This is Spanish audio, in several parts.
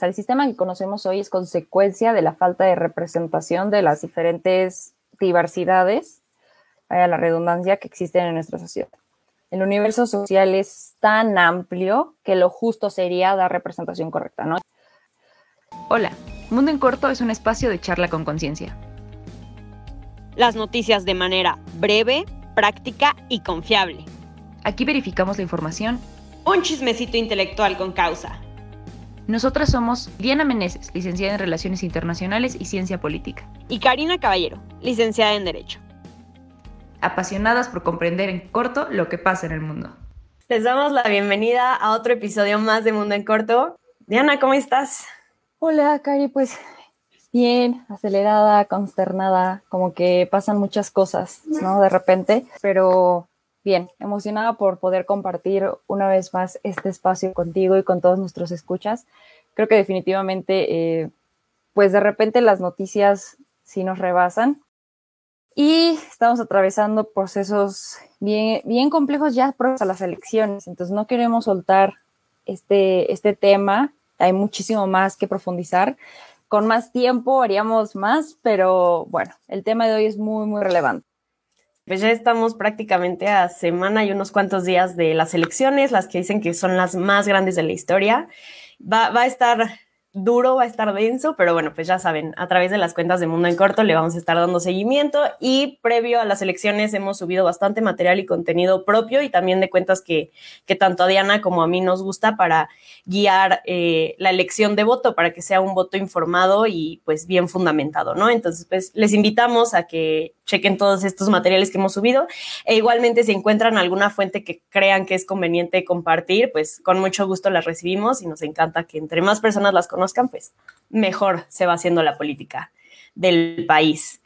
sea, el sistema que conocemos hoy es consecuencia de la falta de representación de las diferentes diversidades, a la redundancia, que existen en nuestra sociedad. El universo social es tan amplio que lo justo sería dar representación correcta, ¿no? Hola, Mundo en Corto es un espacio de charla con conciencia. Las noticias de manera breve, práctica y confiable. Aquí verificamos la información. Un chismecito intelectual con causa. Nosotras somos Diana Meneses, licenciada en Relaciones Internacionales y Ciencia Política. Y Karina Caballero, licenciada en Derecho. Apasionadas por comprender en corto lo que pasa en el mundo. Les damos la bienvenida a otro episodio más de Mundo en Corto. Diana, ¿cómo estás? Hola, Cari, pues bien, acelerada, consternada, como que pasan muchas cosas, ¿no? De repente, pero bien, emocionada por poder compartir una vez más este espacio contigo y con todos nuestros escuchas. Creo que definitivamente, eh, pues de repente las noticias sí nos rebasan y estamos atravesando procesos bien, bien complejos ya a las elecciones, entonces no queremos soltar este, este tema, hay muchísimo más que profundizar. Con más tiempo haríamos más, pero bueno, el tema de hoy es muy, muy relevante. Pues ya estamos prácticamente a semana y unos cuantos días de las elecciones, las que dicen que son las más grandes de la historia. Va, va a estar duro, va a estar denso, pero bueno, pues ya saben, a través de las cuentas de Mundo en Corto le vamos a estar dando seguimiento y previo a las elecciones hemos subido bastante material y contenido propio y también de cuentas que, que tanto a Diana como a mí nos gusta para guiar eh, la elección de voto, para que sea un voto informado y pues bien fundamentado, ¿no? Entonces, pues les invitamos a que chequen todos estos materiales que hemos subido e igualmente si encuentran alguna fuente que crean que es conveniente compartir, pues con mucho gusto las recibimos y nos encanta que entre más personas las conozcan, pues mejor se va haciendo la política del país.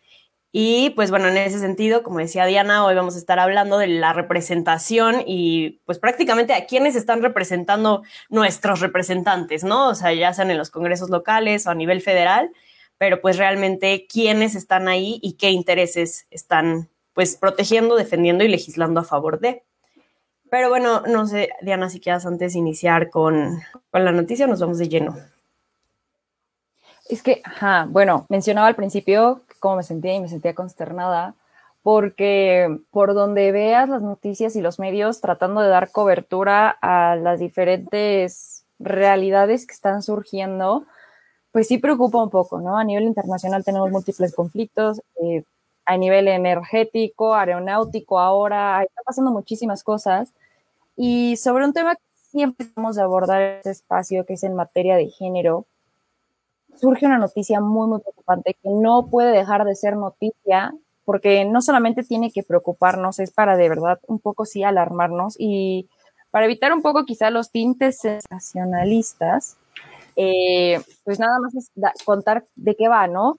Y pues bueno, en ese sentido, como decía Diana, hoy vamos a estar hablando de la representación y pues prácticamente a quiénes están representando nuestros representantes, ¿no? O sea, ya sean en los congresos locales o a nivel federal, pero pues realmente quiénes están ahí y qué intereses están pues protegiendo, defendiendo y legislando a favor de. Pero bueno, no sé, Diana, si quieras antes de iniciar con, con la noticia, nos vamos de lleno. Es que, bueno, mencionaba al principio cómo me sentía y me sentía consternada porque por donde veas las noticias y los medios tratando de dar cobertura a las diferentes realidades que están surgiendo, pues sí preocupa un poco, ¿no? A nivel internacional tenemos múltiples conflictos, eh, a nivel energético, aeronáutico ahora, está pasando muchísimas cosas. Y sobre un tema que siempre vamos a abordar en este espacio, que es en materia de género, surge una noticia muy, muy preocupante que no puede dejar de ser noticia porque no solamente tiene que preocuparnos, es para de verdad un poco sí alarmarnos y para evitar un poco quizá los tintes sensacionalistas, eh, pues nada más es contar de qué va, ¿no?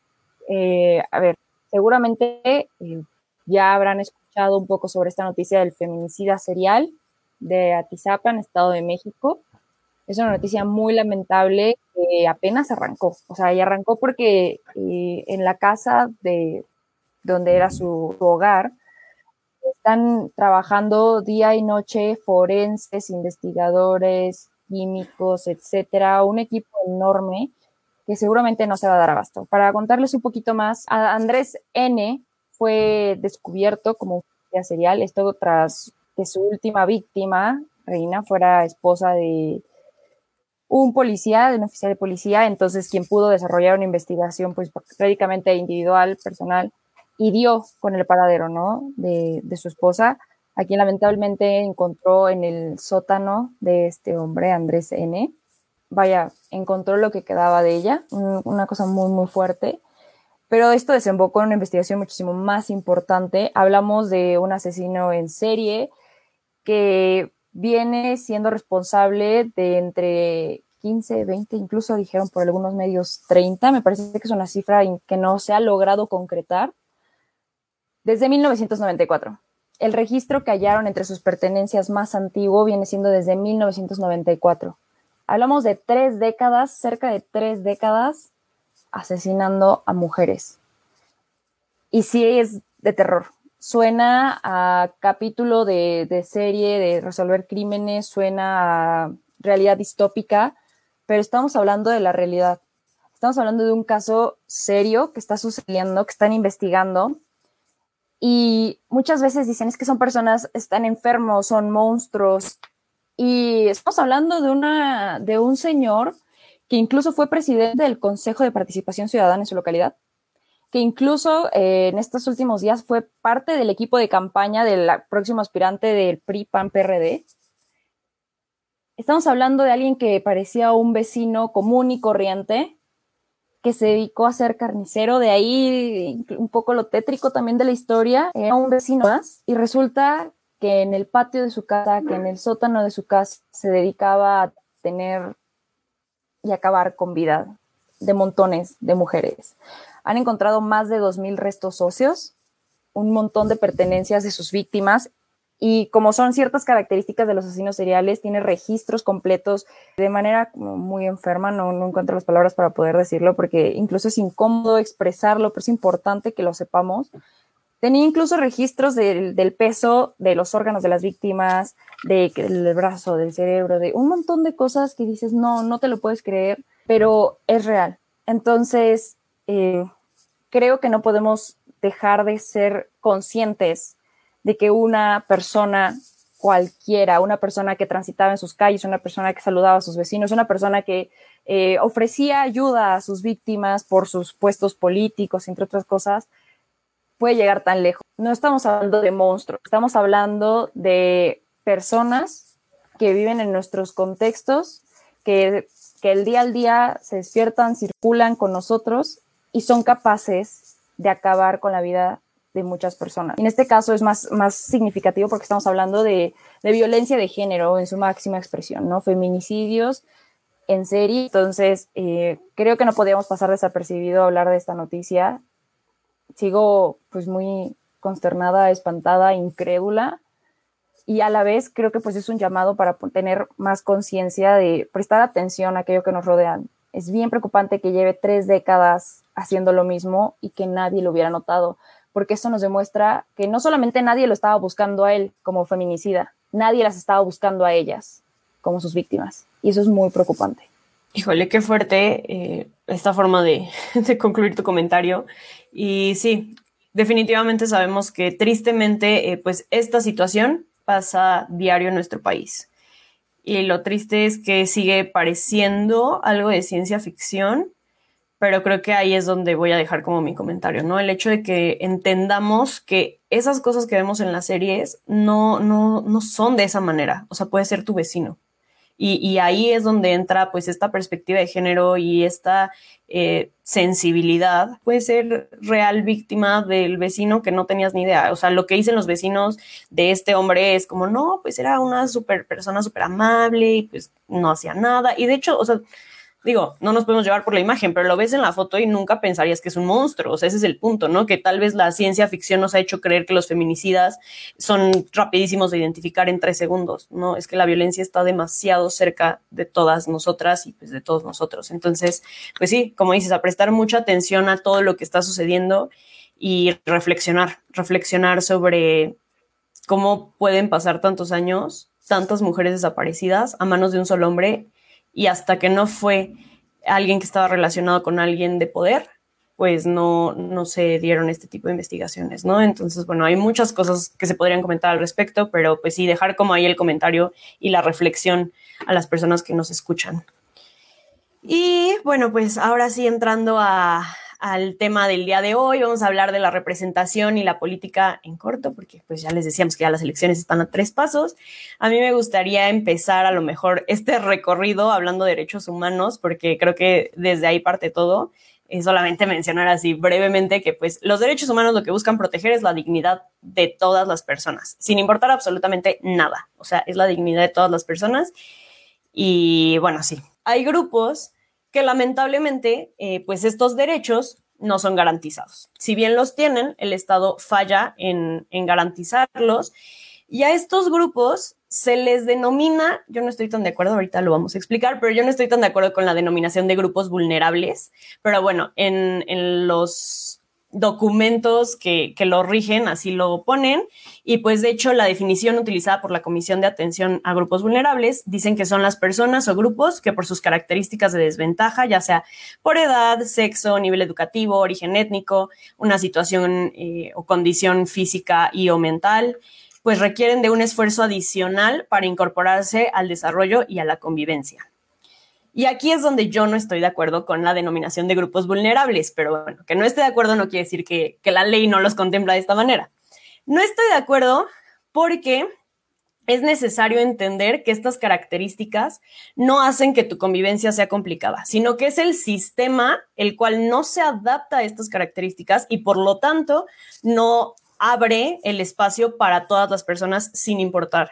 Eh, a ver, seguramente eh, ya habrán escuchado un poco sobre esta noticia del feminicida serial de Atizapan, Estado de México. Es una noticia muy lamentable que apenas arrancó. O sea, y arrancó porque en la casa de donde era su, hogar están trabajando día y noche forenses, investigadores, químicos, etcétera, un equipo enorme que seguramente no se va a dar abasto. Para contarles un poquito más, Andrés N fue descubierto como un serial, esto tras que su última víctima, Reina, fuera esposa de un policía, de un oficial de policía, entonces quien pudo desarrollar una investigación pues prácticamente individual, personal, y dio con el paradero, ¿no? De, de su esposa, a quien lamentablemente encontró en el sótano de este hombre, Andrés N. Vaya, encontró lo que quedaba de ella, una cosa muy, muy fuerte. Pero esto desembocó en una investigación muchísimo más importante. Hablamos de un asesino en serie que viene siendo responsable de entre 15, 20, incluso dijeron por algunos medios 30, me parece que es una cifra que no se ha logrado concretar, desde 1994. El registro que hallaron entre sus pertenencias más antiguo viene siendo desde 1994. Hablamos de tres décadas, cerca de tres décadas, asesinando a mujeres. Y sí es de terror suena a capítulo de, serie de resolver crímenes, suena a realidad distópica, pero estamos hablando de la realidad. Estamos hablando de un caso serio que está sucediendo, que están investigando. Y muchas veces dicen es que son personas, están enfermos, son monstruos. Y estamos hablando de, una, de un señor que incluso fue presidente del Consejo de Participación Ciudadana en su localidad, que incluso eh, en estos últimos días fue parte del equipo de campaña del próximo aspirante del PRI-PAN-PRD. Estamos hablando de alguien que parecía un vecino común y corriente, que se dedicó a ser carnicero, de ahí un poco lo tétrico también de la historia, era un vecino más, y resulta que en el patio de su casa, que en el sótano de su casa, se dedicaba a tener y acabar con vida de montones de mujeres. Han encontrado más de 2.000 restos óseos, un montón de pertenencias de sus víctimas y como son ciertas características de los asesinos seriales, tiene registros completos de manera muy enferma, no, encuentro las palabras para poder decirlo porque incluso es incómodo expresarlo, pero es importante que lo sepamos. Tenía incluso registros del, del peso de los órganos de las víctimas, de, del brazo, del cerebro, de un montón de cosas que dices, no, no te lo puedes creer, pero es real. Entonces, eh, creo que no podemos dejar de ser conscientes de que una persona cualquiera, una persona que transitaba en sus calles, una persona que saludaba a sus vecinos, una persona que eh, ofrecía ayuda a sus víctimas por sus puestos políticos, entre otras cosas, puede llegar tan lejos. No estamos hablando de monstruos, estamos hablando de personas que viven en nuestros contextos, que, que el día al día se despiertan, circulan con nosotros y son capaces de acabar con la vida de muchas personas. En este caso es más, más significativo porque estamos hablando de, de violencia de género en su máxima expresión, ¿no? Feminicidios en serie. Entonces, eh, creo que no podíamos pasar desapercibido a hablar de esta noticia. Sigo pues muy consternada, espantada, incrédula y a la vez creo que pues es un llamado para tener más conciencia de prestar atención a aquello que nos rodean. Es bien preocupante que lleve tres décadas haciendo lo mismo y que nadie lo hubiera notado, porque eso nos demuestra que no solamente nadie lo estaba buscando a él como feminicida, nadie las estaba buscando a ellas como sus víctimas. Y eso es muy preocupante. Híjole, qué fuerte eh, esta forma de, concluir tu comentario. Y sí, definitivamente sabemos que tristemente, eh, pues esta situación pasa diario en nuestro país. Y lo triste es que sigue pareciendo algo de ciencia ficción, pero creo que ahí es donde voy a dejar como mi comentario, ¿no? El hecho de que entendamos que esas cosas que vemos en las series no, no, no son de esa manera. O sea, puede ser tu vecino, y, ahí es donde entra pues esta perspectiva de género y esta eh, sensibilidad. Puede ser real víctima del vecino que no tenías ni idea. O sea, lo que dicen los vecinos de este hombre es como, no, pues era una super persona súper amable y pues no hacía nada. Y de hecho, o sea, digo, no nos podemos llevar por la imagen, pero lo ves en la foto y nunca pensarías que es un monstruo. O sea, ese es el punto, ¿no? Que tal vez la ciencia ficción nos ha hecho creer que los feminicidas son rapidísimos de identificar en tres segundos, ¿no? Es que la violencia está demasiado cerca de todas nosotras y pues de todos nosotros. Entonces, pues sí, como dices, a prestar mucha atención a todo lo que está sucediendo y reflexionar, reflexionar sobre cómo pueden pasar tantos años, tantas mujeres desaparecidas a manos de un solo hombre y hasta que no fue alguien que estaba relacionado con alguien de poder, pues no, no se dieron este tipo de investigaciones, ¿no? Entonces, bueno, hay muchas cosas que se podrían comentar al respecto, pero pues sí, dejar como ahí el comentario y la reflexión a las personas que nos escuchan. Y bueno, pues ahora sí entrando a, al tema del día de hoy. Vamos a hablar de la representación y la política en corto, porque pues ya les decíamos que ya las elecciones están a tres pasos. A mí me gustaría empezar a lo mejor este recorrido hablando de derechos humanos, porque creo que desde ahí parte todo. Es solamente mencionar así brevemente que pues los derechos humanos lo que buscan proteger es la dignidad de todas las personas, sin importar absolutamente nada. O sea, es la dignidad de todas las personas. Y bueno, sí, hay grupos que lamentablemente, eh, pues estos derechos no son garantizados. Si bien los tienen, el Estado falla en, en garantizarlos y a estos grupos se les denomina, yo no estoy tan de acuerdo, ahorita lo vamos a explicar, pero yo no estoy tan de acuerdo con la denominación de grupos vulnerables, pero bueno, en, en los documentos que, que, lo rigen, así lo ponen. Y pues de hecho la definición utilizada por la Comisión de Atención a Grupos Vulnerables dicen que son las personas o grupos que por sus características de desventaja, ya sea por edad, sexo, nivel educativo, origen étnico, una situación eh, o condición física y o mental, pues requieren de un esfuerzo adicional para incorporarse al desarrollo y a la convivencia. Y aquí es donde yo no estoy de acuerdo con la denominación de grupos vulnerables, pero bueno, que no esté de acuerdo no quiere decir que, la ley no los contempla de esta manera. No estoy de acuerdo porque es necesario entender que estas características no hacen que tu convivencia sea complicada, sino que es el sistema el cual no se adapta a estas características y por lo tanto no abre el espacio para todas las personas sin importar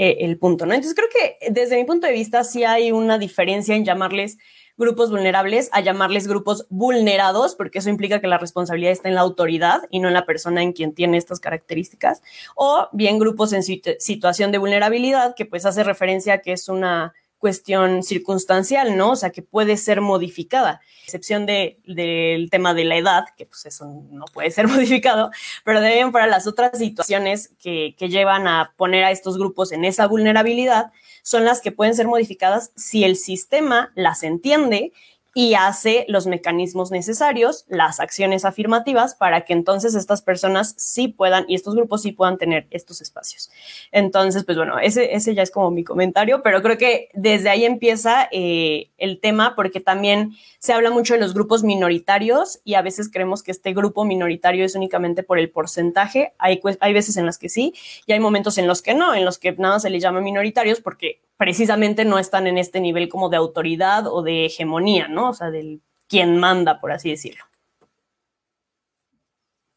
eh, el punto, ¿no? Entonces creo que desde mi punto de vista sí hay una diferencia en llamarles grupos vulnerables a llamarles grupos vulnerados, porque eso implica que la responsabilidad está en la autoridad y no en la persona en quien tiene estas características, o bien grupos en situación de vulnerabilidad, que pues hace referencia a que es una cuestión circunstancial, ¿no? O sea, que puede ser modificada, excepción del tema de la edad, que pues eso no puede ser modificado, pero deben para las otras situaciones que, que llevan a poner a estos grupos en esa vulnerabilidad, son las que pueden ser modificadas si el sistema las entiende y hace los mecanismos necesarios, las acciones afirmativas para que entonces estas personas sí puedan y estos grupos sí puedan tener estos espacios. Entonces, pues bueno, ese, ese ya es como mi comentario, pero creo que desde ahí empieza eh, el tema porque también se habla mucho de los grupos minoritarios y a veces creemos que este grupo minoritario es únicamente por el porcentaje. Hay, hay veces en las que sí y hay momentos en los que no, en los que nada se les llama minoritarios porque precisamente no están en este nivel como de autoridad o de hegemonía, ¿no? O sea, del quien manda, por así decirlo.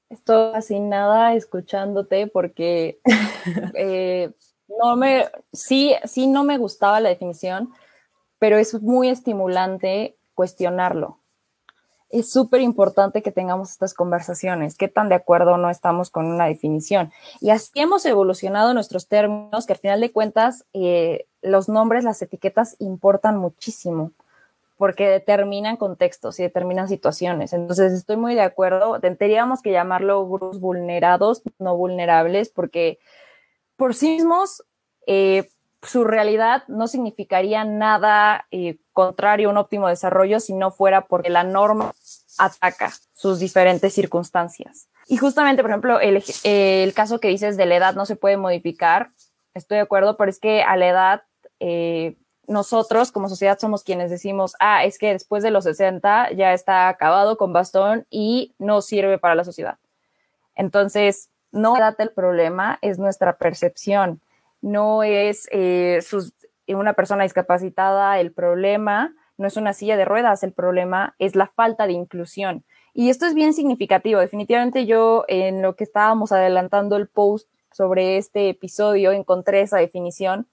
Estoy fascinada escuchándote porque eh, no me, sí, sí no me gustaba la definición, pero es muy estimulante cuestionarlo es súper importante que tengamos estas conversaciones, qué tan de acuerdo no estamos con una definición. Y así hemos evolucionado nuestros términos, que al final de cuentas eh, los nombres, las etiquetas importan muchísimo, porque determinan contextos y determinan situaciones. Entonces estoy muy de acuerdo, tendríamos que llamarlo grupos vulnerados, no vulnerables, porque por sí mismos... Eh, su realidad no significaría nada eh, contrario a un óptimo desarrollo si no fuera porque la norma ataca sus diferentes circunstancias. Y justamente, por ejemplo, el, el caso que dices de la edad no se puede modificar, estoy de acuerdo, pero es que a la edad eh, nosotros como sociedad somos quienes decimos, ah, es que después de los 60 ya está acabado con bastón y no sirve para la sociedad. Entonces, no date el problema, es nuestra percepción no es eh, una persona discapacitada el problema, no es una silla de ruedas el problema, es la falta de inclusión. Y esto es bien significativo. Definitivamente yo en lo que estábamos adelantando el post sobre este episodio encontré esa definición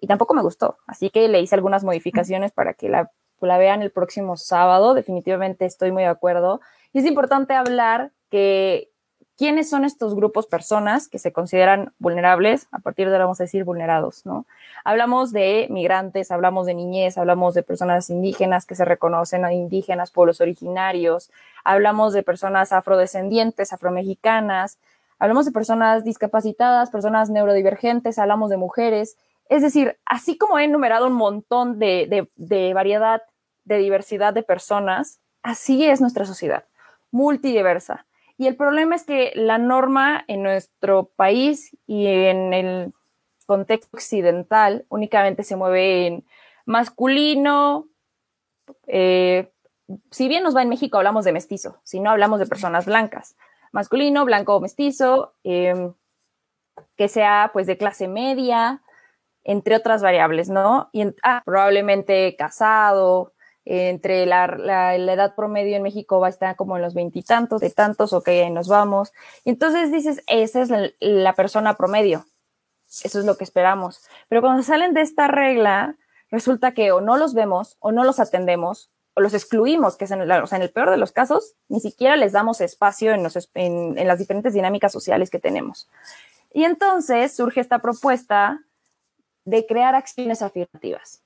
y tampoco me gustó. Así que le hice algunas modificaciones para que la, la vean el próximo sábado. Definitivamente estoy muy de acuerdo. Y es importante hablar que quiénes son estos grupos personas que se consideran vulnerables, a partir de ahora vamos a decir vulnerados, ¿no? Hablamos de migrantes, hablamos de niñez, hablamos de personas indígenas que se reconocen a indígenas, pueblos originarios, hablamos de personas afrodescendientes, afromexicanas, hablamos de personas discapacitadas, personas neurodivergentes, hablamos de mujeres. Es decir, así como he enumerado un montón de, de, de variedad, de diversidad de personas, así es nuestra sociedad, multidiversa y el problema es que la norma en nuestro país y en el contexto occidental únicamente se mueve en masculino. Eh, si bien nos va en México, hablamos de mestizo, si no hablamos de personas blancas. Masculino, blanco o mestizo, em, que sea pues de clase media, entre otras variables, ¿no? Y ah, probablemente casado, entre la, edad promedio en México va a estar como en los veintitantos, de tantos, ok, ahí nos vamos. Y entonces dices, esa es la, persona promedio. Eso es lo que esperamos. Pero cuando salen de esta regla, resulta que o no los vemos, o no los atendemos, o los excluimos, que es en, el, peor de los casos, ni siquiera les damos espacio en las diferentes dinámicas sociales que tenemos. Y entonces surge esta propuesta de crear acciones afirmativas.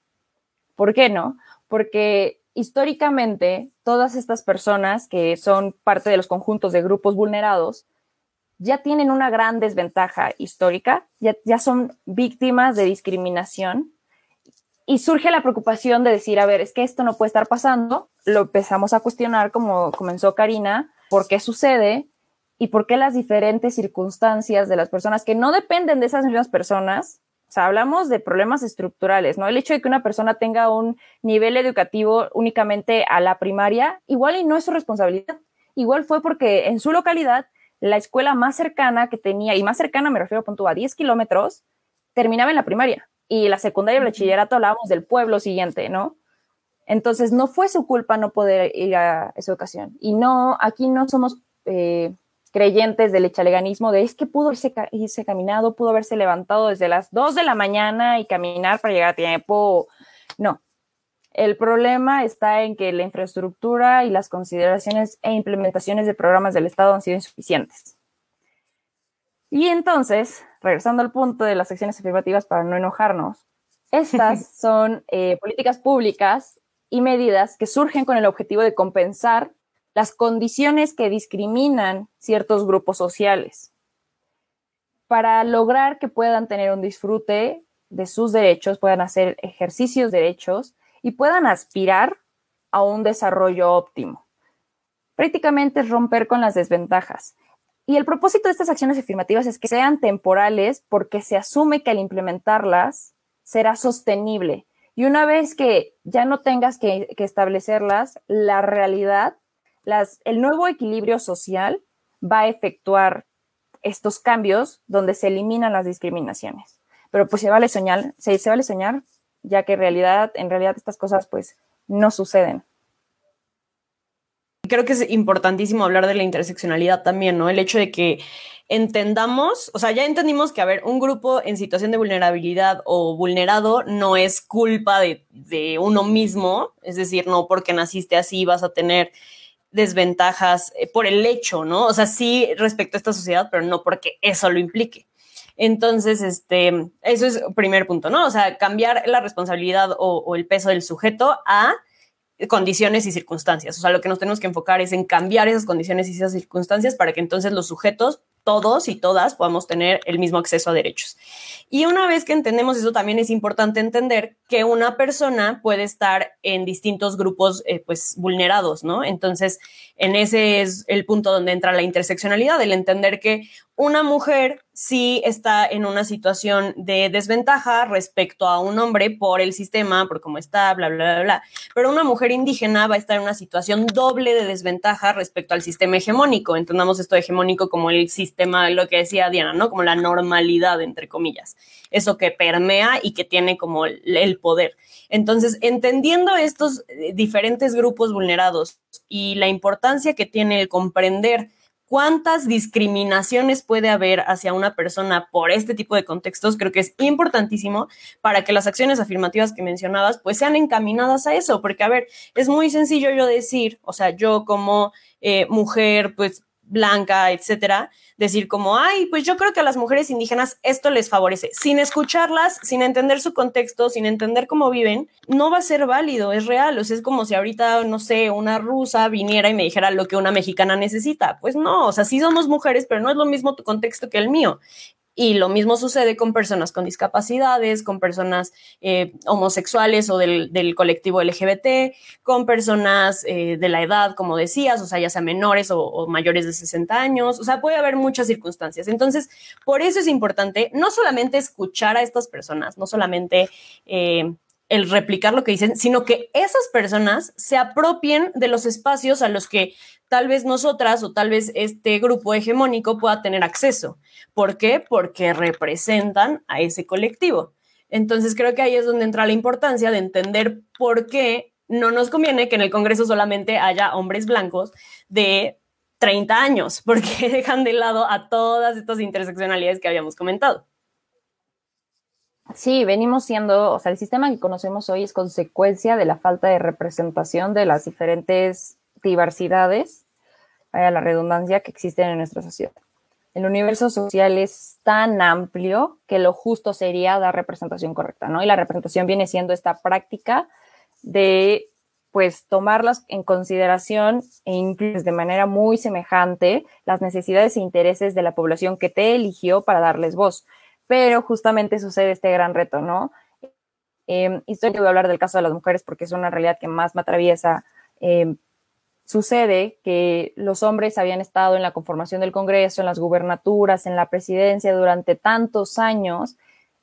¿Por qué no? Porque históricamente todas estas personas que son parte de los conjuntos de grupos vulnerados ya tienen una gran desventaja histórica, ya, son víctimas de discriminación y surge la preocupación de decir, a ver, es que esto no puede estar pasando, lo empezamos a cuestionar como comenzó Karina, ¿por qué sucede? y por qué las diferentes circunstancias de las personas que no dependen de esas mismas personas, o sea, hablamos de problemas estructurales, ¿no? El hecho de que una persona tenga un nivel educativo únicamente a la primaria, igual y no es su responsabilidad. Igual fue porque en su localidad, la escuela más cercana que tenía, y más cercana me refiero punto a 10 kilómetros, terminaba en la primaria. Y la secundaria y el bachillerato hablábamos del pueblo siguiente, ¿no? Entonces, no fue su culpa no poder ir a esa educación. Y no, aquí no somos eh, creyentes del echaleganismo de es que pudo irse, caminado, pudo haberse levantado desde las 2 de la mañana y caminar para llegar a tiempo. No. El problema está en que la infraestructura y las consideraciones e implementaciones de programas del Estado han sido insuficientes. Y entonces, regresando al punto de las acciones afirmativas para no enojarnos, estas son eh, políticas públicas y medidas que surgen con el objetivo de compensar las condiciones que discriminan ciertos grupos sociales para lograr que puedan tener un disfrute de sus derechos, puedan hacer ejercicios de derechos y puedan aspirar a un desarrollo óptimo. Prácticamente es romper con las desventajas. Y el propósito de estas acciones afirmativas es que sean temporales porque se asume que al implementarlas será sostenible. Y una vez que ya no tengas que, que establecerlas, la realidad el nuevo equilibrio social va a efectuar estos cambios donde se eliminan las discriminaciones. Pero pues se vale soñar, se, se vale soñar, ya que en realidad, en realidad estas cosas pues no suceden creo que es importantísimo hablar de la interseccionalidad también, ¿no? El hecho de que entendamos, o sea, ya entendimos que, a ver, un grupo en situación de vulnerabilidad o vulnerado no es culpa de, de uno mismo, es decir, no porque naciste así vas a tener desventajas eh, por el hecho, ¿no? O sea, sí respecto a esta sociedad, pero no porque eso lo implique. Entonces, este, eso es primer punto, ¿no? O sea, cambiar la responsabilidad o, o el peso del sujeto a condiciones y circunstancias. O sea, lo que nos tenemos que enfocar es en cambiar esas condiciones y esas circunstancias para que entonces los sujetos todos y todas podamos tener el mismo acceso a derechos. Y una vez que entendemos eso, también es importante entender que una persona puede estar en distintos grupos, eh, pues, vulnerados, ¿no? Entonces, en ese es el punto donde entra la interseccionalidad, el entender que una mujer sí está en una situación de desventaja respecto a un hombre por el sistema, por cómo está, bla, bla, bla, bla. Pero una mujer indígena va a estar en una situación doble de desventaja respecto al sistema hegemónico. Entendamos esto hegemónico como el sistema, lo que decía Diana, ¿no? Como la normalidad, entre comillas. Eso que permea y que tiene como el poder. Entonces, entendiendo estos eh, diferentes grupos vulnerados y la importancia que tiene el comprender cuántas discriminaciones puede haber hacia una persona por este tipo de contextos, creo que es importantísimo para que las acciones afirmativas que mencionabas pues sean encaminadas a eso, porque a ver, es muy sencillo yo decir, o sea, yo como eh, mujer pues blanca, etcétera, decir como, ay, pues yo creo que a las mujeres indígenas esto les favorece. Sin escucharlas, sin entender su contexto, sin entender cómo viven, no va a ser válido, es real. O sea, es como si ahorita, no sé, una rusa viniera y me dijera lo que una mexicana necesita. Pues no, o sea, sí somos mujeres, pero no es lo mismo tu contexto que el mío. Y lo mismo sucede con personas con discapacidades, con personas eh, homosexuales o del, colectivo LGBT, con personas eh, de la edad, como decías, o sea, ya sea menores o, mayores de 60 años, o sea, puede haber muchas circunstancias. Entonces, por eso es importante no solamente escuchar a estas personas, no solamente... Eh, el replicar lo que dicen, sino que esas personas se apropien de los espacios a los que tal vez nosotras o tal vez este grupo hegemónico pueda tener acceso. ¿Por qué? Porque representan a ese colectivo. Entonces creo que ahí es donde entra la importancia de entender por qué no nos conviene que en el Congreso solamente haya hombres blancos de 30 años, porque dejan de lado a todas estas interseccionalidades que habíamos comentado. Sí, venimos siendo, o sea, el sistema que conocemos hoy es consecuencia de la falta de representación de las diferentes diversidades, a la redundancia, que existen en nuestra sociedad. El universo social es tan amplio que lo justo sería dar representación correcta, ¿no? Y la representación viene siendo esta práctica de pues tomarlas en consideración e incluso de manera muy semejante las necesidades e intereses de la población que te eligió para darles voz. Pero justamente sucede este gran reto, ¿no? Eh, y estoy voy a hablar del caso de las mujeres porque es una realidad que más me atraviesa. Em, sucede que los hombres habían estado en la conformación del Congreso, en las gubernaturas, en la presidencia durante tantos años,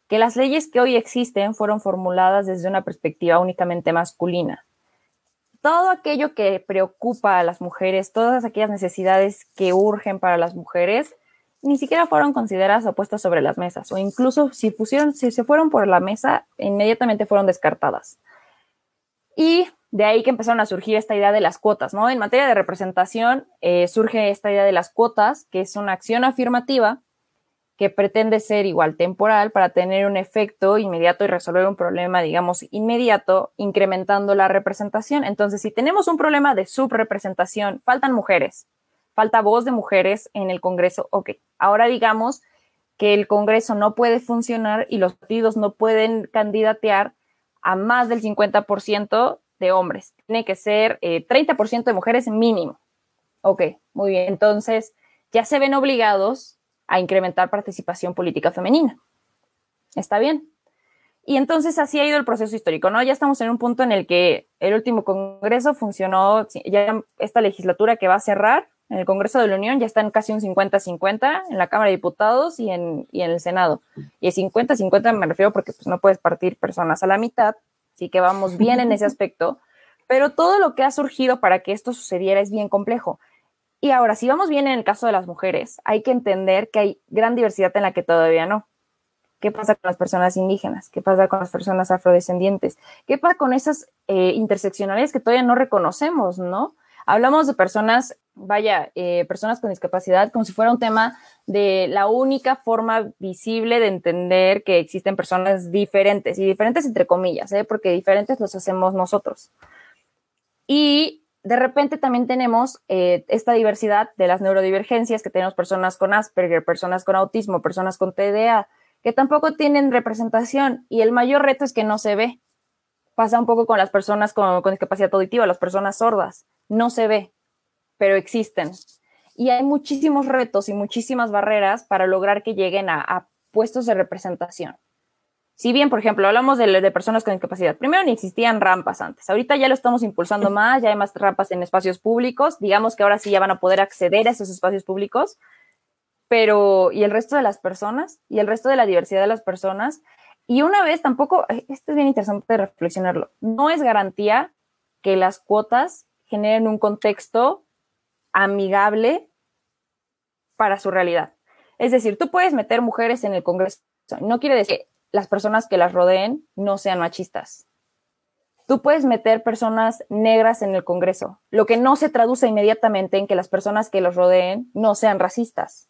que las leyes que hoy existen fueron formuladas desde una perspectiva únicamente masculina todo aquello que preocupa a las mujeres, todas aquellas necesidades que urgen para las mujeres, ni siquiera fueron consideradas o puestas sobre las mesas, o incluso si pusieron, si se fueron por la mesa, inmediatamente fueron descartadas. Y de ahí que empezaron a surgir esta idea de las cuotas, ¿no? En materia de representación eh, surge esta idea de las cuotas, que es una acción afirmativa que pretende ser igual temporal para tener un efecto inmediato y resolver un problema, digamos, inmediato, incrementando la representación. Entonces, si tenemos un problema de subrepresentación, faltan mujeres, falta voz de mujeres en el Congreso, ok, ahora digamos que el Congreso no puede funcionar y los partidos no pueden candidatear a más del 50% de hombres. Tiene que ser 30% eh, de mujeres mínimo. Ok, muy bien. Entonces, ya se ven obligados a incrementar participación política femenina. Está bien. Y entonces así ha ido el proceso histórico, ¿no? Ya estamos en un punto en el que el último Congreso funcionó, ya esta legislatura que va a cerrar en el Congreso de la Unión ya está en casi un 50-50 en la Cámara de Diputados y en, en el Senado. Y 50-50 me refiero porque pues, no puedes partir personas a la mitad, así que vamos bien en ese aspecto. Pero todo lo que ha surgido para que esto sucediera es bien complejo. Y ahora, si vamos bien en el caso de las mujeres, hay que entender que hay gran diversidad en la que todavía no. ¿Qué pasa con las personas indígenas? ¿Qué pasa con las personas afrodescendientes? ¿Qué pasa con esas eh, interseccionales que todavía no reconocemos, no? Hablamos de personas, vaya, eh, personas con discapacidad como si fuera un tema de la única forma visible de entender que existen personas diferentes, y diferentes entre comillas, ¿eh? porque diferentes los hacemos nosotros. Y de repente también tenemos eh, esta diversidad de las neurodivergencias, que tenemos personas con Asperger, personas con autismo, personas con TDA, que tampoco tienen representación y el mayor reto es que no se ve. Pasa un poco con las personas con, discapacidad auditiva, las personas sordas, no se ve, pero existen. Y hay muchísimos retos y muchísimas barreras para lograr que lleguen a puestos de representación. Si bien, por ejemplo, hablamos de, personas con discapacidad, primero ni existían rampas antes. Ahorita ya lo estamos impulsando más, ya hay más rampas en espacios públicos. Digamos que ahora sí ya van a poder acceder a esos espacios públicos. Pero, ¿y el resto de las personas? ¿Y el resto de la diversidad de las personas? Y una vez tampoco, eh, esto es bien interesante reflexionarlo, no es garantía que las cuotas generen un contexto amigable para su realidad. Es decir, tú puedes meter mujeres en el Congreso, no quiere decir que las personas que las rodeen no sean machistas. Tú puedes meter personas negras en el Congreso, lo que no se traduce inmediatamente en que las personas que los rodeen no sean racistas.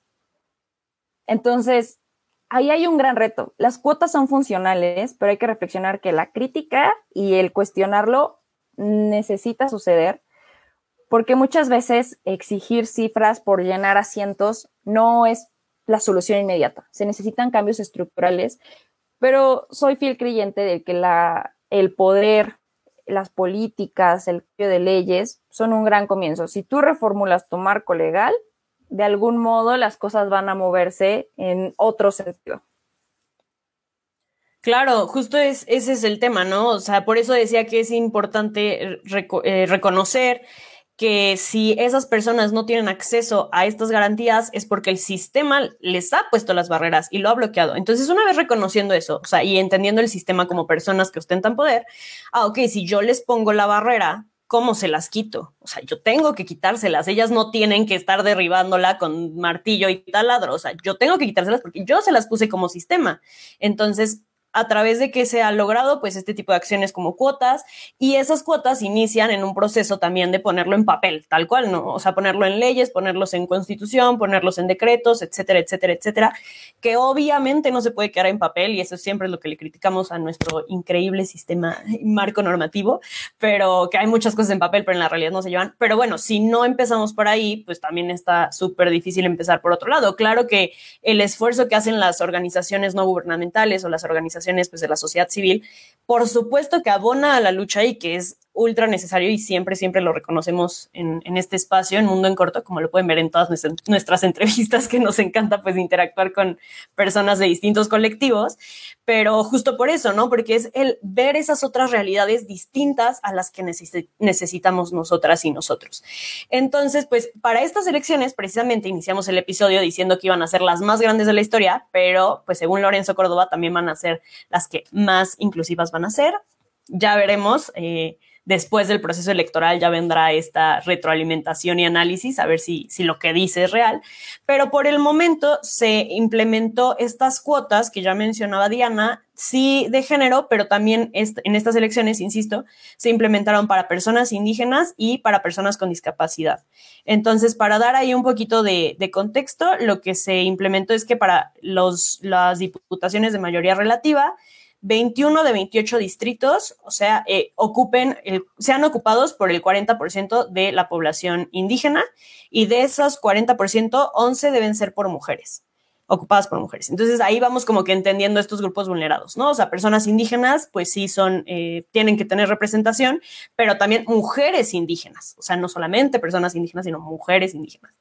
Entonces, ahí hay un gran reto. Las cuotas son funcionales, pero hay que reflexionar que la crítica y el cuestionarlo necesita suceder, porque muchas veces exigir cifras por llenar asientos no es la solución inmediata. Se necesitan cambios estructurales pero soy fiel creyente de que el poder, las políticas, el cambio de leyes son un gran comienzo. Si tú reformulas tu marco legal, de algún modo las cosas van a moverse en otro sentido. Claro, justo es, ese es el tema, ¿no? O sea, por eso decía que es importante eh, reconocer que si esas personas no tienen acceso a estas garantías es porque el sistema les ha puesto las barreras y lo ha bloqueado. Entonces, una vez reconociendo eso, o sea, y entendiendo el sistema como personas que ostentan poder, ah, ok, si yo les pongo la barrera, ¿cómo se las quito? O sea, yo tengo que quitárselas. Ellas no tienen que estar derribándola con martillo y taladro. O sea, yo tengo que quitárselas porque yo se las puse como sistema. Entonces, a través de que se ha logrado pues este tipo de acciones como cuotas y esas cuotas inician en un proceso también de ponerlo en papel, tal cual, ¿no? O sea, ponerlo en leyes, ponerlos en constitución, ponerlos en decretos, etcétera, etcétera, etcétera, que obviamente no se puede quedar en papel y eso siempre es lo que le criticamos a nuestro increíble sistema marco normativo, pero que hay muchas cosas en papel, pero en la realidad no se llevan. Pero bueno, si no empezamos por ahí, pues también está súper difícil empezar por otro lado. Claro que el esfuerzo que hacen las organizaciones no gubernamentales o las organizaciones pues, de la sociedad civil, por supuesto que abona a la lucha y que es ultra necesario y siempre, siempre lo reconocemos en, este espacio, en Mundo en Corto, como lo pueden ver en todas nuestras entrevistas, que nos encanta pues interactuar con personas de distintos colectivos, pero justo por eso, ¿no? Porque es el ver esas otras realidades distintas a las que necesitamos nosotras y nosotros. Entonces, pues para estas elecciones, precisamente iniciamos el episodio diciendo que iban a ser las más grandes de la historia, pero pues según Lorenzo Córdoba también van a ser las que más inclusivas van a ser. Ya veremos. Eh, después del proceso electoral ya vendrá esta retroalimentación y análisis, a ver si, si lo que dice es real. Pero por el momento se implementó estas cuotas que ya mencionaba Diana, sí de género, pero también en estas elecciones, insisto, se implementaron para personas indígenas y para personas con discapacidad. Entonces, para dar ahí un poquito de, de contexto, lo que se implementó es que para los, las diputaciones de mayoría relativa, 21 de 28 distritos, o sea, eh, ocupen, el, sean ocupados por el 40% de la población indígena y de esos 40%, 11 deben ser por mujeres, ocupadas por mujeres. Entonces ahí vamos como que entendiendo estos grupos vulnerados, ¿no? O sea, personas indígenas, pues sí son, eh, tienen que tener representación, pero también mujeres indígenas, o sea, no solamente personas indígenas, sino mujeres indígenas.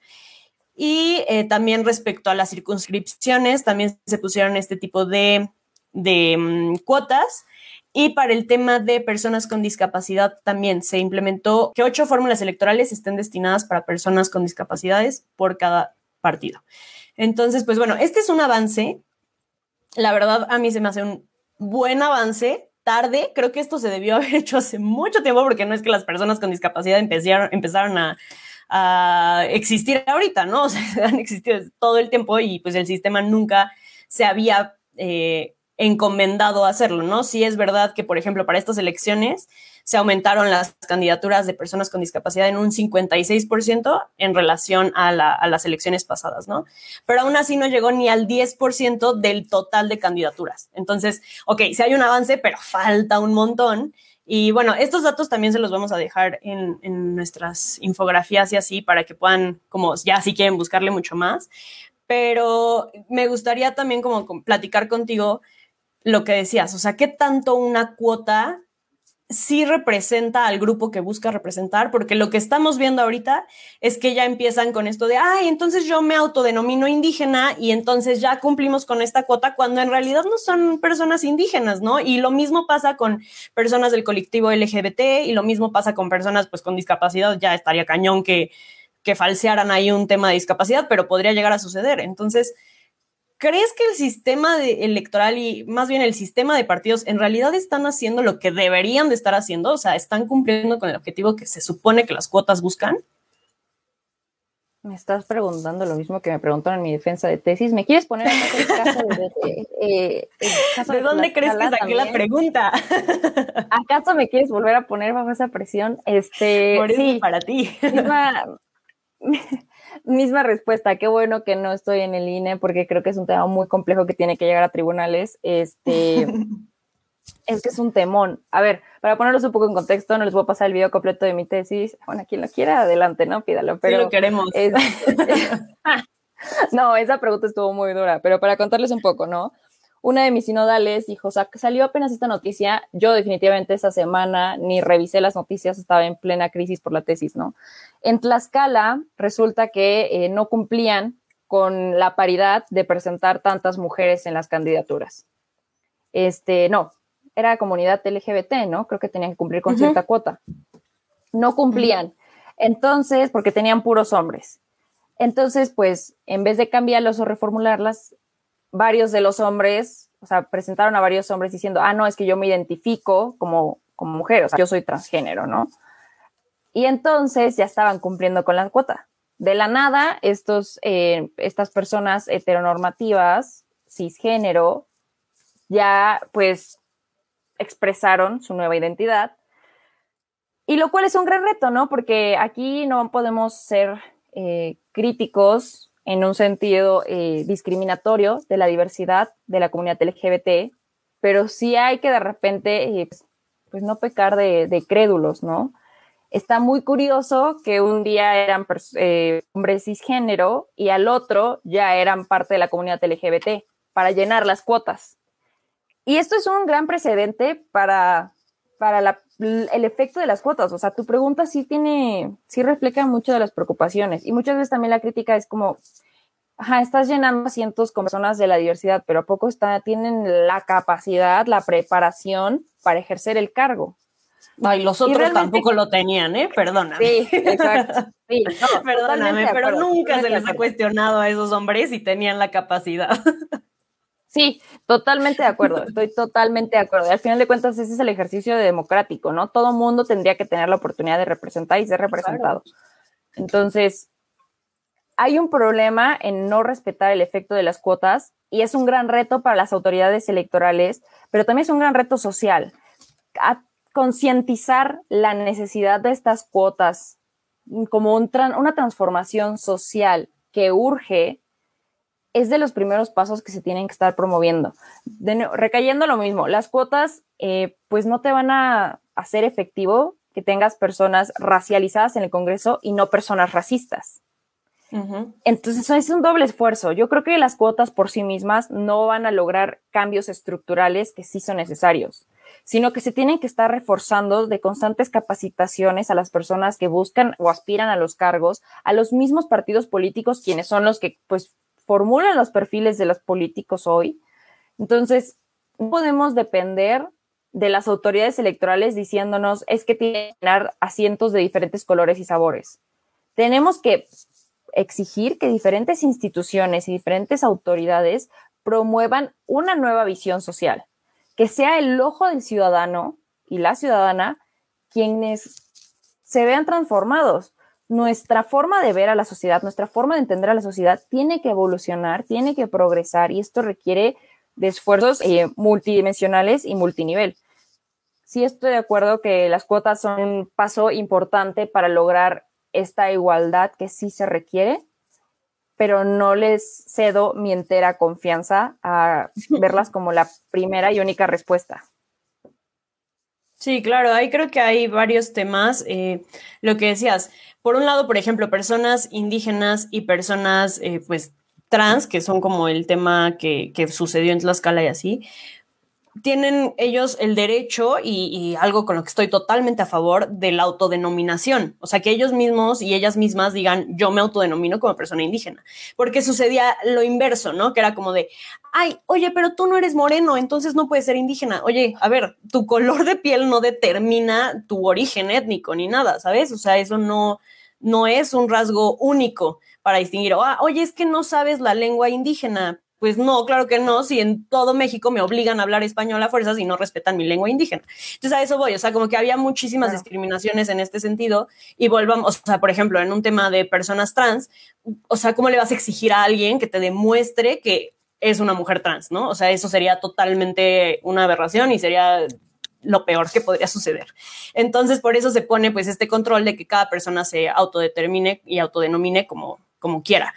Y eh, también respecto a las circunscripciones, también se pusieron este tipo de de mm, cuotas. Y para el tema de personas con discapacidad también se implementó que ocho fórmulas electorales estén destinadas para personas con discapacidades por cada partido. Entonces, pues bueno, este es un avance. La verdad, a mí se me hace un buen avance. Tarde, creo que esto se debió haber hecho hace mucho tiempo porque no es que las personas con discapacidad empezaron, empezaron a, existir ahorita, ¿no? O sea, han existido todo el tiempo y pues el sistema nunca se había eh, encomendado hacerlo, ¿no? Sí es verdad que, por ejemplo, para estas elecciones se aumentaron las candidaturas de personas con discapacidad en un 56% en relación a, las elecciones pasadas, ¿no? Pero aún así no llegó ni al 10% del total de candidaturas. Entonces, ok, sí hay un avance, pero falta un montón. Y bueno, estos datos también se los vamos a dejar en, en nuestras infografías y así para que puedan, como ya si quieren buscarle mucho más. Pero me gustaría también como platicar contigo lo que decías, o sea, ¿qué tanto una cuota sí representa al grupo que busca representar? Porque lo que estamos viendo ahorita es que ya empiezan con esto de, ay, entonces yo me autodenomino indígena y entonces ya cumplimos con esta cuota cuando en realidad no son personas indígenas, ¿no? Y lo mismo pasa con personas del colectivo LGBT y lo mismo pasa con personas pues con discapacidad, ya estaría cañón que, que falsearan ahí un tema de discapacidad, pero podría llegar a suceder. Entonces, ¿Crees que el sistema electoral y más bien el sistema de partidos en realidad están haciendo lo que deberían de estar haciendo? O sea, ¿están cumpliendo con el objetivo que se supone que las cuotas buscan? Me estás preguntando lo mismo que me preguntaron en mi defensa de tesis. ¿Me quieres poner en el caso de... Eh, ¿De, dónde crees que saqué la pregunta? ¿Acaso me quieres volver a poner bajo esa presión? Este, sí, para ti. misma respuesta, qué bueno que no estoy en el INE porque creo que es un tema muy complejo que tiene que llegar a tribunales. Este, es que es un temón. A ver, para ponerlos un poco en contexto, no les voy a pasar el video completo de mi tesis. Bueno, quien lo quiera, adelante, ¿no? Pídalo. Pero sí lo queremos. no, esa pregunta estuvo muy dura, pero para contarles un poco, ¿no? Una de mis sinodales dijo, o sea, salió apenas esta noticia, yo definitivamente esa semana ni revisé las noticias, estaba en plena crisis por la tesis, ¿no? En Tlaxcala resulta que eh, no cumplían con la paridad de presentar tantas mujeres en las candidaturas. Este, no, era comunidad LGBT, ¿no? Creo que tenían que cumplir con cierta cuota. No cumplían. Entonces, porque tenían puros hombres. Entonces, pues, en vez de cambiarlos o reformularlas, varios de los hombres, o sea, presentaron a varios hombres diciendo, ah, no, es que yo me identifico como, como mujer, o sea, yo soy transgénero, ¿no? Y entonces ya estaban cumpliendo con la cuota. De la nada, estos, eh, estas personas heteronormativas, cisgénero, ya pues expresaron su nueva identidad. Y lo cual es un gran reto, ¿no? Porque aquí no podemos ser eh, críticos en un sentido eh, discriminatorio de la diversidad de la comunidad LGBT, pero sí hay que de repente, eh, pues, pues, no pecar de, crédulos, ¿no? Está muy curioso que un día eran eh, hombres cisgénero y al otro ya eran parte de la comunidad LGBT para llenar las cuotas. Y esto es un gran precedente para, para la el efecto de las cuotas. O sea, tu pregunta sí tiene, sí refleja mucho de las preocupaciones. Y muchas veces también la crítica es como, ajá, estás llenando asientos con personas de la diversidad, pero ¿a poco está, tienen la capacidad, la preparación para ejercer el cargo? Ay, los otros tampoco lo tenían, ¿eh? Perdóname. Sí, exacto. Sí, Perdóname, pero nunca se les ha cuestionado a esos hombres si tenían la capacidad. Sí, totalmente de acuerdo, estoy totalmente de acuerdo. al final de cuentas, ese es el ejercicio democrático, ¿no? Todo mundo tendría que tener la oportunidad de representar y ser representado. Entonces, hay un problema en no respetar el efecto de las cuotas y es un gran reto para las autoridades electorales, pero también es un gran reto social. A concientizar la necesidad de estas cuotas como una transformación social que urge es de los primeros pasos que se tienen que estar promoviendo. recayendo lo mismo, las cuotas eh, pues no te van a hacer efectivo que tengas personas racializadas en el Congreso y no personas racistas. Entonces es un doble esfuerzo. Yo creo que las cuotas por sí mismas no van a lograr cambios estructurales que sí son necesarios, sino que se tienen que estar reforzando de constantes capacitaciones a las personas que buscan o aspiran a los cargos, a los mismos partidos políticos, quienes son los que pues formulan los perfiles de los políticos hoy. Entonces, no podemos depender de las autoridades electorales diciéndonos es que tienen que tener asientos de diferentes colores y sabores. Tenemos que exigir que diferentes instituciones y diferentes autoridades promuevan una nueva visión social, que sea el ojo del ciudadano y la ciudadana quienes se vean transformados nuestra forma de ver a la sociedad, nuestra forma de entender a la sociedad tiene que evolucionar, tiene que progresar y esto requiere de esfuerzos eh, multidimensionales y multinivel. Sí estoy de acuerdo que las cuotas son un paso importante para lograr esta igualdad que sí se requiere, pero no les cedo mi entera confianza a verlas como la primera y única respuesta. Sí, claro, ahí creo que hay varios temas. Eh, lo que decías, por un lado, por ejemplo, personas indígenas y personas, eh, pues, trans, que son como el tema que, que sucedió en Tlaxcala y así, tienen ellos el derecho y, algo con lo que estoy totalmente a favor de la autodenominación. O sea, que ellos mismos y ellas mismas digan, yo me autodenomino como persona indígena. Porque sucedía lo inverso, ¿no? Que era como de, ay, oye, pero tú no eres moreno, entonces no puedes ser indígena. Oye, a ver, tu color de piel no determina tu origen étnico ni nada, ¿sabes? O sea, eso no, no es un rasgo único para distinguir, ah, oye, es que no sabes la lengua indígena pues no, claro que no, si en todo México me obligan a hablar español a fuerzas y no respetan mi lengua indígena. Entonces a eso voy, o sea, como que había muchísimas discriminaciones en este sentido y volvamos, o sea, por ejemplo, en un tema de personas trans, o sea, ¿cómo le vas a exigir a alguien que te demuestre que es una mujer trans, ¿no? O sea, eso sería totalmente una aberración y sería lo peor que podría suceder. Entonces, por eso se pone pues este control de que cada persona se autodetermine y autodenomine como, como quiera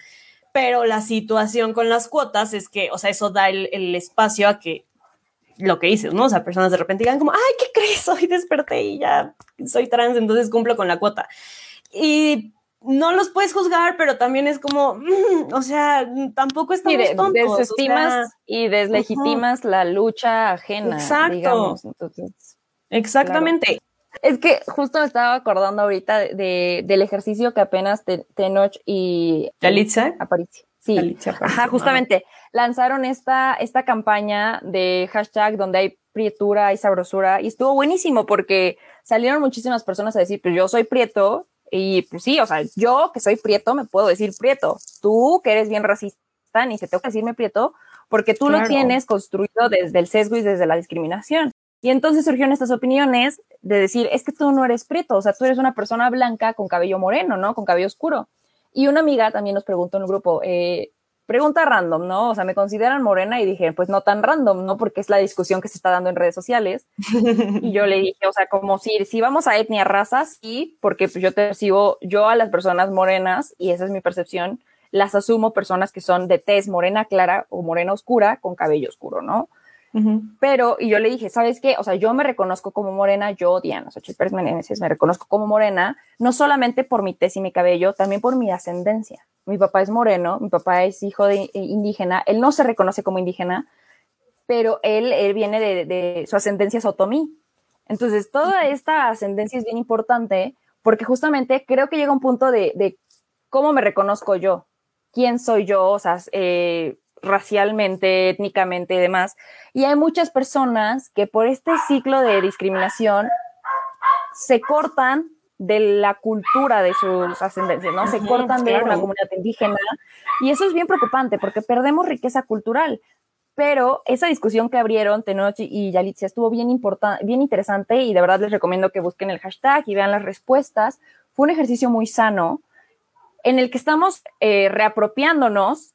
pero la situación con las cuotas es que, o sea, eso da el, espacio a que lo que dices, ¿no? O sea, personas de repente digan como, ay, ¿qué crees? Hoy desperté y ya soy trans, entonces cumplo con la cuota. Y no los puedes juzgar, pero también es como, mm, o sea, tampoco estamos sí, tontos. Desestimas y deslegitimas la lucha ajena. Exacto. Exactamente. Es que justo me estaba acordando ahorita de, del ejercicio que apenas Tenoch y Yalitza Aparicio. Sí, ajá, justamente lanzaron esta, esta campaña de hashtag donde hay prietura, hay sabrosura y estuvo buenísimo porque salieron muchísimas personas a decir, pues yo soy prieto y pues sí, o sea, yo que soy prieto me puedo decir prieto. Tú que eres bien racista ni se tengo que decirme prieto porque tú lo tienes construido desde el sesgo y desde la discriminación. Y entonces surgieron estas opiniones de decir, es que tú no eres preto, o sea, tú eres una persona blanca con cabello moreno, ¿no? Con cabello oscuro. Y una amiga también nos preguntó en un grupo, eh, pregunta random, ¿no? O sea, me consideran morena y dije, pues no tan random, ¿no? Porque es la discusión que se está dando en redes sociales. y yo le dije, o sea, como si, si vamos a etnia, razas, sí, porque pues yo percibo, yo a las personas morenas, y esa es mi percepción, las asumo personas que son de tez morena clara o morena oscura con cabello oscuro, ¿no? Pero, y yo le dije, ¿sabes qué? O sea, yo me reconozco como morena, yo, Diana Xochitl Pérez me reconozco como morena, no solamente por mi tez y mi cabello, también por mi ascendencia. Mi papá es moreno, mi papá es hijo de eh, indígena, él no se reconoce como indígena, pero él, él viene de, de su ascendencia sotomí. Entonces, toda esta ascendencia es bien importante porque justamente creo que llega un punto de, cómo me reconozco yo, quién soy yo, o sea, eh, racialmente, étnicamente y demás. Y hay muchas personas que por este ciclo de discriminación se cortan de la cultura de sus ascendencias, ¿no? Se cortan de la comunidad indígena y eso es bien preocupante porque perdemos riqueza cultural. Pero esa discusión que abrieron Tenoch y Yalitza estuvo bien, bien interesante y de verdad les recomiendo que busquen el hashtag y vean las respuestas. Fue un ejercicio muy sano en el que estamos eh, reapropiándonos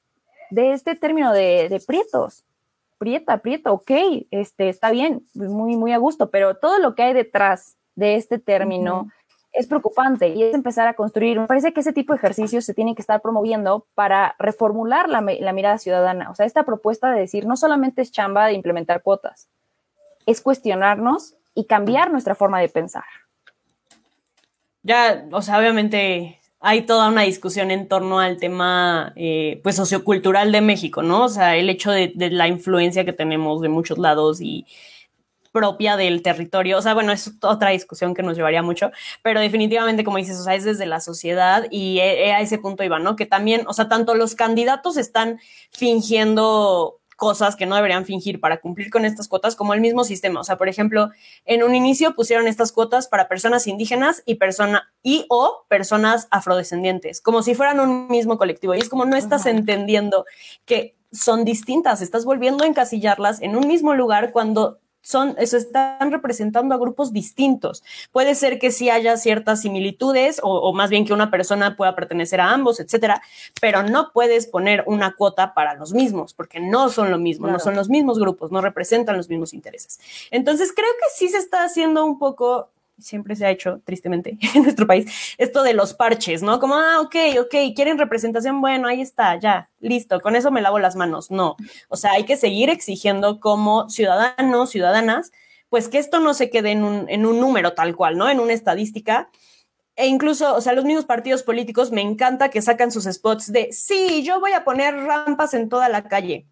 de este término de, de, prietos. Prieta, prieto, ok, este, está bien, muy, muy a gusto, pero todo lo que hay detrás de este término es preocupante y es empezar a construir. Me parece que ese tipo de ejercicios se tienen que estar promoviendo para reformular la, mirada ciudadana. O sea, esta propuesta de decir no solamente es chamba de implementar cuotas, es cuestionarnos y cambiar nuestra forma de pensar. Ya, o sea, obviamente hay toda una discusión en torno al tema eh, pues sociocultural de México, ¿no? O sea, el hecho de, la influencia que tenemos de muchos lados y propia del territorio. O sea, bueno, es otra discusión que nos llevaría mucho, pero definitivamente, como dices, o sea, es desde la sociedad y e, e, a ese punto iba, ¿no? Que también, o sea, tanto los candidatos están fingiendo cosas que no deberían fingir para cumplir con estas cuotas, como el mismo sistema. O sea, por ejemplo, en un inicio pusieron estas cuotas para personas indígenas y persona y o personas afrodescendientes, como si fueran un mismo colectivo. Y es como no estás entendiendo que son distintas, estás volviendo a encasillarlas en un mismo lugar cuando son, eso están representando a grupos distintos. Puede ser que sí haya ciertas similitudes o, o, más bien que una persona pueda pertenecer a ambos, etcétera, pero no puedes poner una cuota para los mismos porque no son lo mismo, claro. no son los mismos grupos, no representan los mismos intereses. Entonces creo que sí se está haciendo un poco siempre se ha hecho, tristemente, en nuestro país, esto de los parches, ¿no? Como, ah, ok, ok, quieren representación, bueno, ahí está, ya, listo, con eso me lavo las manos. No, o sea, hay que seguir exigiendo como ciudadanos, ciudadanas, pues que esto no se quede en un, en un número tal cual, ¿no? En una estadística. E incluso, o sea, los mismos partidos políticos me encanta que sacan sus spots de, sí, yo voy a poner rampas en toda la calle.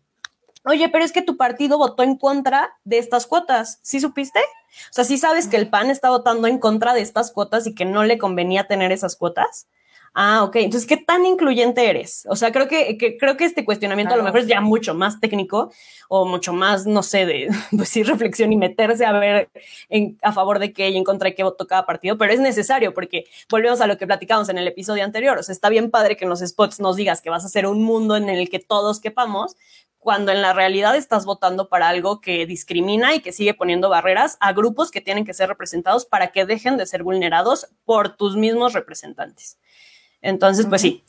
Oye, pero es que tu partido votó en contra de estas cuotas. ¿Sí supiste? O sea, ¿sí sabes que el PAN está votando en contra de estas cuotas y que no le convenía tener esas cuotas? Ah, ok. Entonces, ¿qué tan incluyente eres? O sea, creo que, que creo que este cuestionamiento a lo mejor es ya mucho más técnico o mucho más, no sé, de pues sí, reflexión y meterse a ver en, a favor de qué y en contra de qué votó cada partido, pero es necesario porque volvemos a lo que platicamos en el episodio anterior. O sea, está bien padre que en los spots nos digas que vas a hacer un mundo en el que todos quepamos, cuando en la realidad estás votando para algo que discrimina y que sigue poniendo barreras a grupos que tienen que ser representados para que dejen de ser vulnerados por tus mismos representantes. Entonces, pues sí,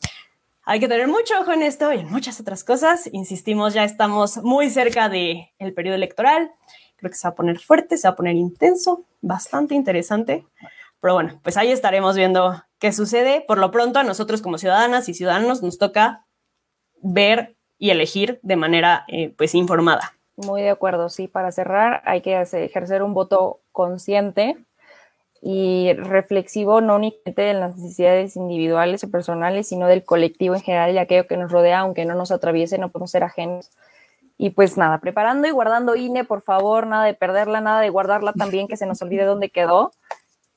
hay que tener mucho ojo en esto y en muchas otras cosas. Insistimos, ya estamos muy cerca del el periodo electoral. Creo que se va a poner fuerte, se va a poner intenso, bastante interesante. Pero bueno, pues ahí estaremos viendo qué sucede. Por lo pronto, a nosotros como ciudadanas y ciudadanos nos toca ver y elegir de manera eh, pues informada. Muy de acuerdo, sí, para cerrar hay que ejercer un voto consciente y reflexivo no únicamente de las necesidades individuales o personales, sino del colectivo en general y aquello que nos rodea, aunque no nos atraviese, no podemos ser ajenos. Y pues nada, preparando y guardando INE, por favor, nada de perderla, nada de guardarla también, que se nos olvide dónde quedó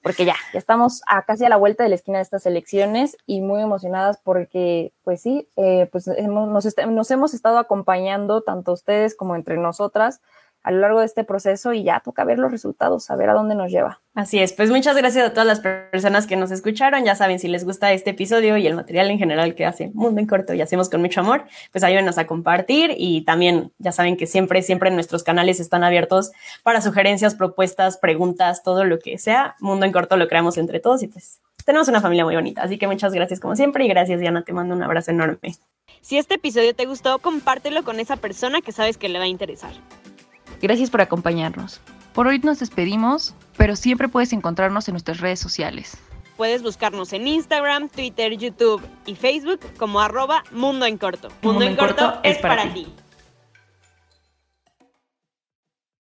porque ya, ya estamos a casi a la vuelta de la esquina de estas elecciones y muy emocionadas porque, pues sí, eh, pues nos, hemos estado acompañando tanto ustedes como entre nosotras a lo largo de este proceso y ya toca ver los resultados, a ver a dónde nos lleva. Así es, pues muchas gracias a todas las personas que nos escucharon. Ya saben, si les gusta este episodio y el material en general que hace Mundo en Corto y hacemos con mucho amor, pues ayúdenos a compartir y también ya saben que siempre, siempre nuestros canales están abiertos para sugerencias, propuestas, preguntas, todo lo que sea. Mundo en Corto lo creamos entre todos y pues tenemos una familia muy bonita. Así que muchas gracias como siempre y gracias Diana, te mando un abrazo enorme. Si este episodio te gustó, compártelo con esa persona que sabes que le va a interesar. Gracias por acompañarnos. Por hoy nos despedimos, pero siempre puedes encontrarnos en nuestras redes sociales. Puedes buscarnos en Instagram, Twitter, YouTube y Facebook como arroba Mundo en Corto. Mundo, en Corto, es para, ti.